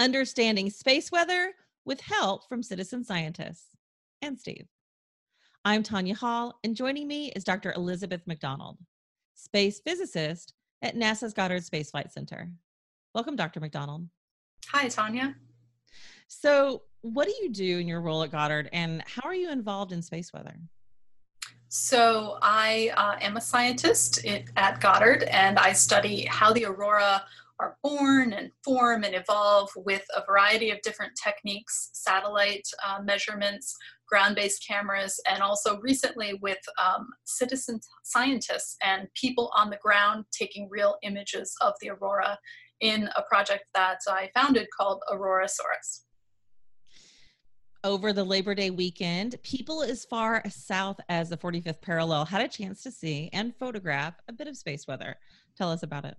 Understanding Space Weather with help from citizen scientists and Steve. I'm Tanya Hall, and joining me is Dr. Elizabeth MacDonald, space physicist at NASA's Goddard Space Flight Center. Welcome, Dr. MacDonald. Hi, Tanya. So, what do you do in your role at Goddard, and how are you involved in space weather? So, I uh, am a scientist at Goddard, and I study how the aurora are born and form and evolve with a variety of different techniques, satellite uh, measurements, ground-based cameras, and also recently with um, citizen scientists and people on the ground taking real images of the aurora in a project that I founded called Aurorasaurus over the Labor Day weekend, people as far south as the 45th parallel had a chance to see and photograph a bit of space weather. Tell us about it.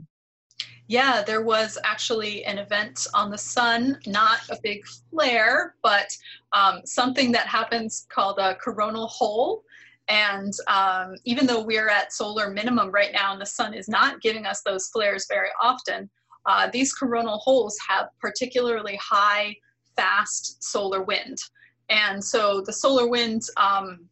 Yeah, there was actually an event on the sun, not a big flare, but um, something that happens called a coronal hole. And um, even though we're at solar minimum right now and the sun is not giving us those flares very often, uh, these coronal holes have particularly high, fast solar wind. And so the solar wind um,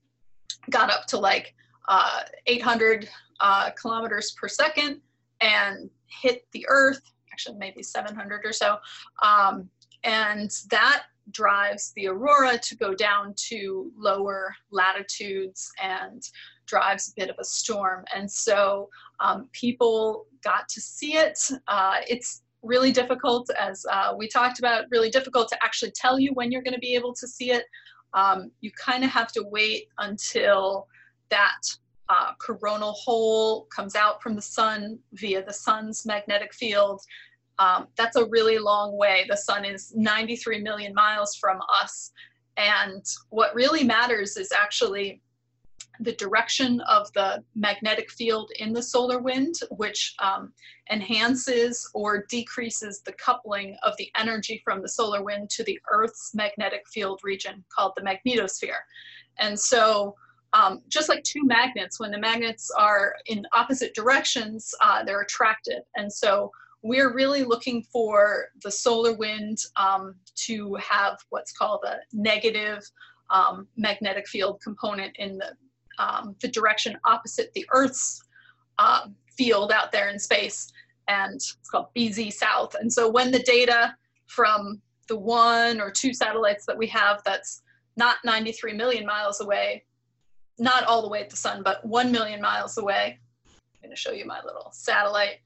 got up to like uh, 800 uh, kilometers per second and hit the Earth, actually maybe 700 or so. Um, and that drives the aurora to go down to lower latitudes and drives a bit of a storm. And so um, people got to see it. Uh, it's really difficult, as uh, we talked about, really difficult to actually tell you when you're going to be able to see it. Um, you kind of have to wait until that uh, coronal hole comes out from the sun via the sun's magnetic field. Um, that's a really long way. The sun is 93 million miles from us. And what really matters is actually the direction of the magnetic field in the solar wind, which um, enhances or decreases the coupling of the energy from the solar wind to the Earth's magnetic field region called the magnetosphere. And so um, just like two magnets, when the magnets are in opposite directions, uh, they're attracted. And so we're really looking for the solar wind um, to have what's called a negative um, magnetic field component in the um, the direction opposite the Earth's uh, field out there in space, and it's called BZ South. And so when the data from the one or two satellites that we have that's not 93 million miles away, not all the way at the sun, but 1 million miles away. I'm going to show you my little satellite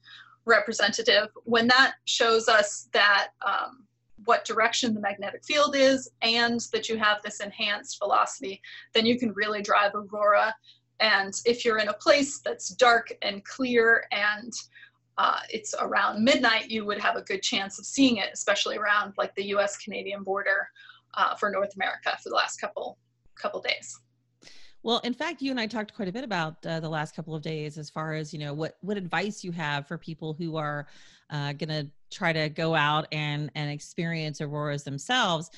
representative. When that shows us that um, what direction the magnetic field is and that you have this enhanced velocity, then you can really drive aurora. And if you're in a place that's dark and clear and uh, it's around midnight, you would have a good chance of seeing it, especially around like the U.S. Canadian border uh, for North America for the last couple couple days. Well, in fact, you and I talked quite a bit about uh, the last couple of days as far as you know what what advice you have for people who are uh, going to try to go out and and experience auroras themselves.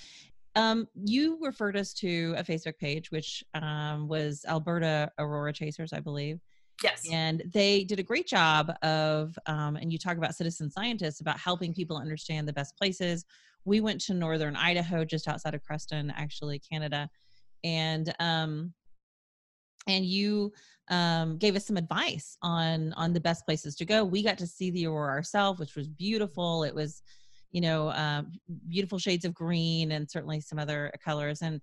Um, you referred us to a Facebook page, which um, was Alberta Aurora Chasers, I believe. Yes. And they did a great job of, um, and you talk about citizen scientists about helping people understand the best places. We went to northern Idaho, just outside of Creston, actually, Canada, and um, and you um, gave us some advice on on the best places to go. We got to see the aurora ourselves, which was beautiful. It was, you know, uh, beautiful shades of green and certainly some other colors. And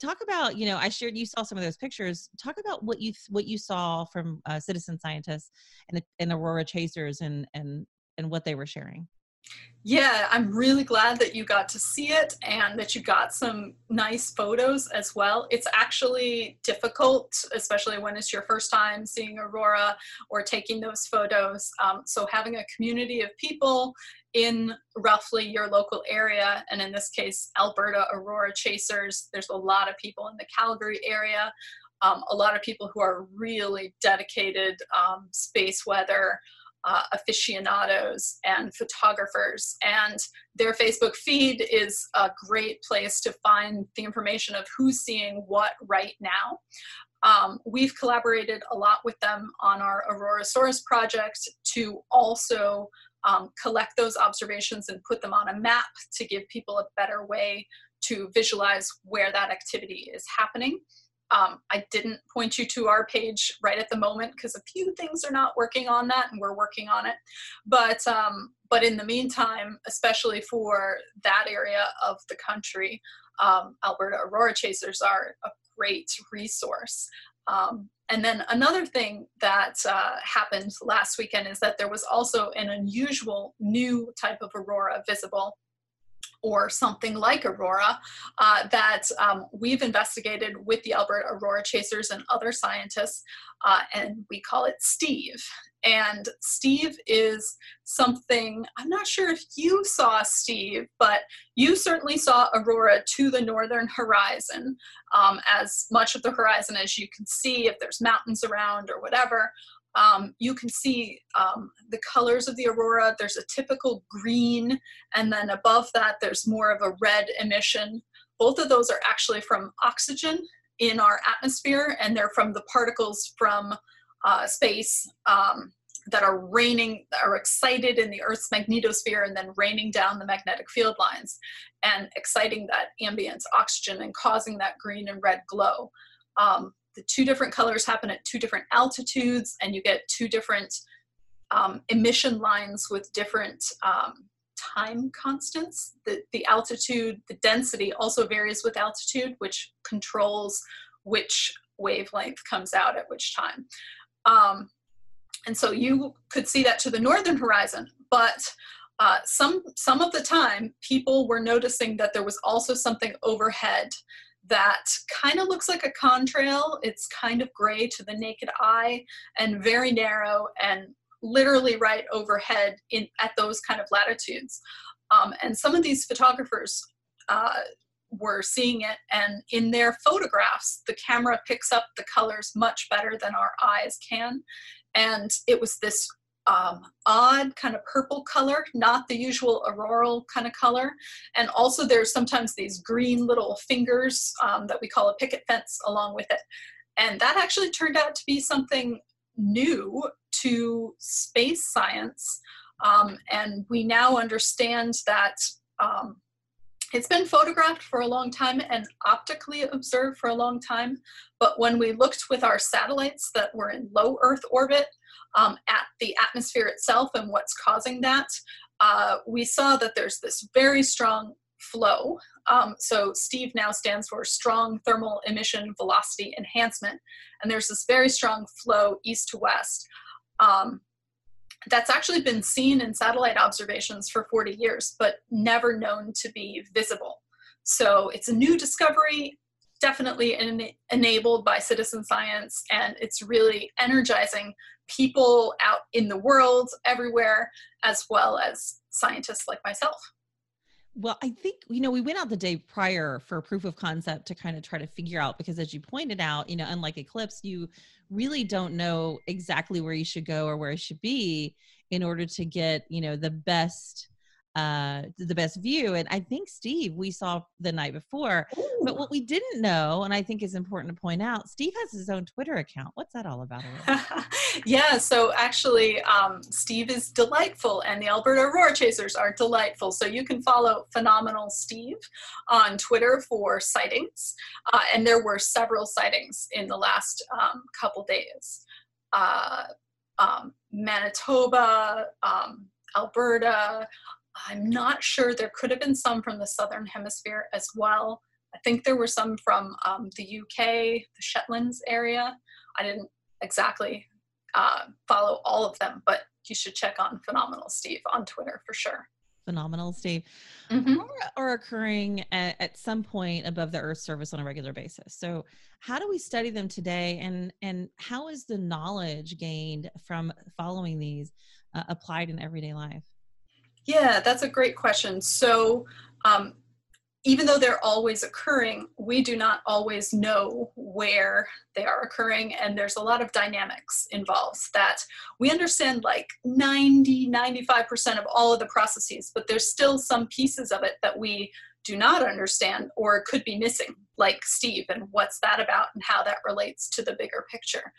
talk about, you know, I shared you saw some of those pictures. Talk about what you what you saw from uh, citizen scientists and and aurora chasers and and and what they were sharing. Yeah, I'm really glad that you got to see it and that you got some nice photos as well. It's actually difficult, especially when it's your first time seeing Aurora or taking those photos. Um, so having a community of people in roughly your local area, and in this case, Alberta Aurora Chasers, there's a lot of people in the Calgary area, um, a lot of people who are really dedicated um, space weather uh, aficionados and photographers. And their Facebook feed is a great place to find the information of who's seeing what right now. Um, we've collaborated a lot with them on our Aurora Aurorasaurus project to also um, collect those observations and put them on a map to give people a better way to visualize where that activity is happening. Um, I didn't point you to our page right at the moment because a few things are not working on that and we're working on it. But, um, but in the meantime, especially for that area of the country, um, Alberta Aurora Chasers are a great resource. Um, and then another thing that uh, happened last weekend is that there was also an unusual new type of aurora visible or something like Aurora uh, that um, we've investigated with the Alberta Aurora Chasers and other scientists, uh, and we call it Steve. And Steve is something, I'm not sure if you saw Steve, but you certainly saw Aurora to the northern horizon, um, as much of the horizon as you can see if there's mountains around or whatever. Um, you can see um, the colors of the aurora. There's a typical green, and then above that, there's more of a red emission. Both of those are actually from oxygen in our atmosphere, and they're from the particles from uh, space um, that are raining, are excited in the Earth's magnetosphere and then raining down the magnetic field lines and exciting that ambient oxygen and causing that green and red glow. Um, the two different colors happen at two different altitudes and you get two different um, emission lines with different um, time constants. The, the altitude, the density also varies with altitude, which controls which wavelength comes out at which time. Um, and so you could see that to the northern horizon, but uh, some some of the time people were noticing that there was also something overhead that kind of looks like a contrail. It's kind of gray to the naked eye and very narrow and literally right overhead in at those kind of latitudes. Um, and some of these photographers uh, were seeing it, and in their photographs, the camera picks up the colors much better than our eyes can. And it was this um, odd kind of purple color, not the usual auroral kind of color. And also there's sometimes these green little fingers um, that we call a picket fence along with it. And that actually turned out to be something new to space science. Um, and we now understand that um, it's been photographed for a long time and optically observed for a long time. But when we looked with our satellites that were in low Earth orbit, um, at the atmosphere itself and what's causing that, uh, we saw that there's this very strong flow. Um, so STEVE now stands for Strong Thermal Emission Velocity Enhancement. And there's this very strong flow east to west. Um, that's actually been seen in satellite observations for 40 years, but never known to be visible. So it's a new discovery, definitely en- enabled by citizen science, and it's really energizing people out in the world everywhere, as well as scientists like myself. Well, I think, you know, we went out the day prior for proof of concept to kind of try to figure out because, as you pointed out, you know, unlike Eclipse, you really don't know exactly where you should go or where it should be in order to get, you know, the best uh, the best view. And I think Steve we saw the night before. Ooh. But what we didn't know, and I think is important to point out, Steve has his own Twitter account. What's that all about? yeah, so actually, um, Steve is delightful, and the Alberta Aurora Chasers are delightful. So you can follow Phenomenal Steve on Twitter for sightings, uh, and there were several sightings in the last um, couple days. Uh, um, Manitoba, um, Alberta, I'm not sure. There could have been some from the Southern Hemisphere as well. I think there were some from um, the UK, the Shetlands area. I didn't exactly uh, follow all of them, but you should check on Phenomenal Steve on Twitter for sure. Phenomenal Steve. Mm-hmm. Are occurring at, at, some point above the Earth's surface on a regular basis. So, how do we study them today, and and how is the knowledge gained from following these uh, applied in everyday life? Yeah, that's a great question. So, um, even though they're always occurring, we do not always know where they are occurring, and there's a lot of dynamics involved that we understand like 90, 95% of all of the processes, but there's still some pieces of it that we do not understand or could be missing, like Steve and what's that about and how that relates to the bigger picture.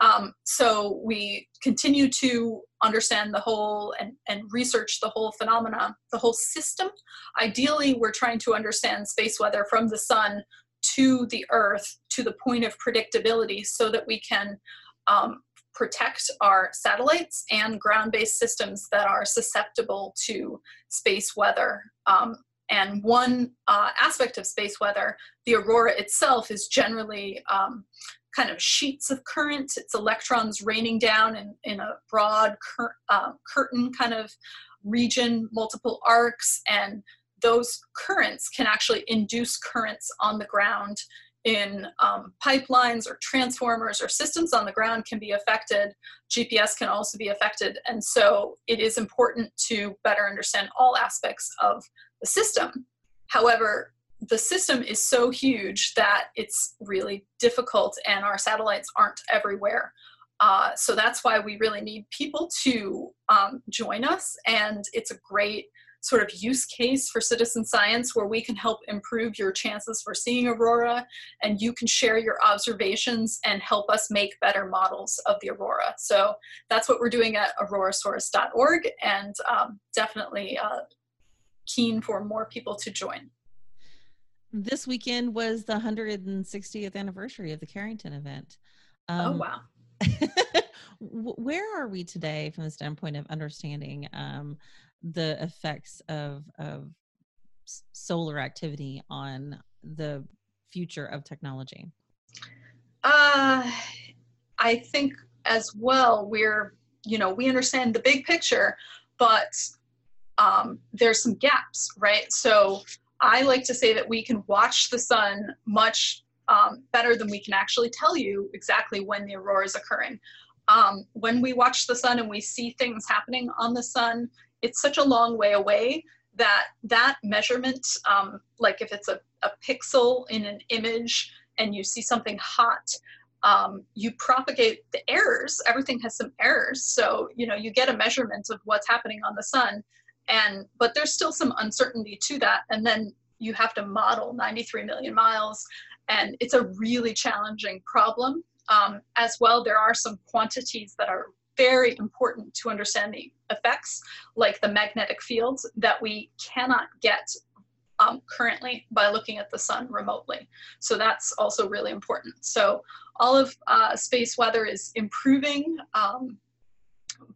Um, so we continue to understand the whole and, and research the whole phenomena, the whole system. Ideally, we're trying to understand space weather from the sun to the earth to the point of predictability so that we can um, protect our satellites and ground-based systems that are susceptible to space weather. Um, and one uh, aspect of space weather, the aurora itself, is generally um, kind of sheets of current. It's electrons raining down in, in a broad cur uh, curtain kind of region, multiple arcs, and those currents can actually induce currents on the ground in um, pipelines or transformers or systems on the ground can be affected. GPS can also be affected. And so it is important to better understand all aspects of the system. However, the system is so huge that it's really difficult and our satellites aren't everywhere. Uh, so that's why we really need people to um, join us and it's a great sort of use case for citizen science where we can help improve your chances for seeing aurora and you can share your observations and help us make better models of the aurora. So that's what we're doing at aurorasaurus.org and um, definitely uh, keen for more people to join. This weekend was the 160th anniversary of the Carrington event. Oh, um, oh, wow. where are we today from the standpoint of understanding um, the effects of of solar activity on the future of technology? Uh, I think as well we're you know we understand the big picture, but um, there's some gaps, right? So I like to say that we can watch the sun much um, better than we can actually tell you exactly when the aurora is occurring. Um, when we watch the sun and we see things happening on the sun, it's such a long way away that that measurement, um, like if it's a, a pixel in an image and you see something hot, um, you propagate the errors. Everything has some errors. So, you know, you get a measurement of what's happening on the sun and, but there's still some uncertainty to that. And then you have to model 93 million miles and it's a really challenging problem. Um, as well, there are some quantities that are very important to understand the effects, like the magnetic fields, that we cannot get um, currently by looking at the sun remotely. So that's also really important. So all of uh, space weather is improving, um,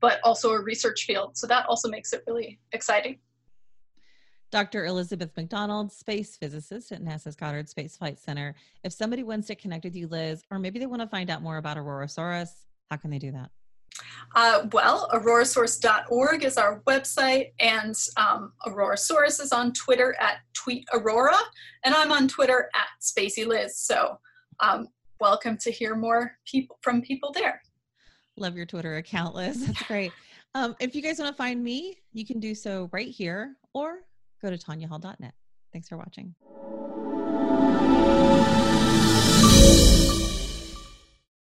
but also a research field. So that also makes it really exciting. Dr. Elizabeth MacDonald, space physicist at NASA's Goddard Space Flight Center. If somebody wants to connect with you, Liz, or maybe they want to find out more about Aurorasaurus, how can they do that? Uh, well, aurorasaurus.org is our website, and um, Aurorasaurus is on Twitter at Tweet Aurora, and I'm on Twitter at Spacey Liz. So, um, welcome to hear more people from people there. Love your Twitter account, Liz. That's great. Um, if you guys want to find me, you can do so right here or go to tanyahall.net. Thanks for watching.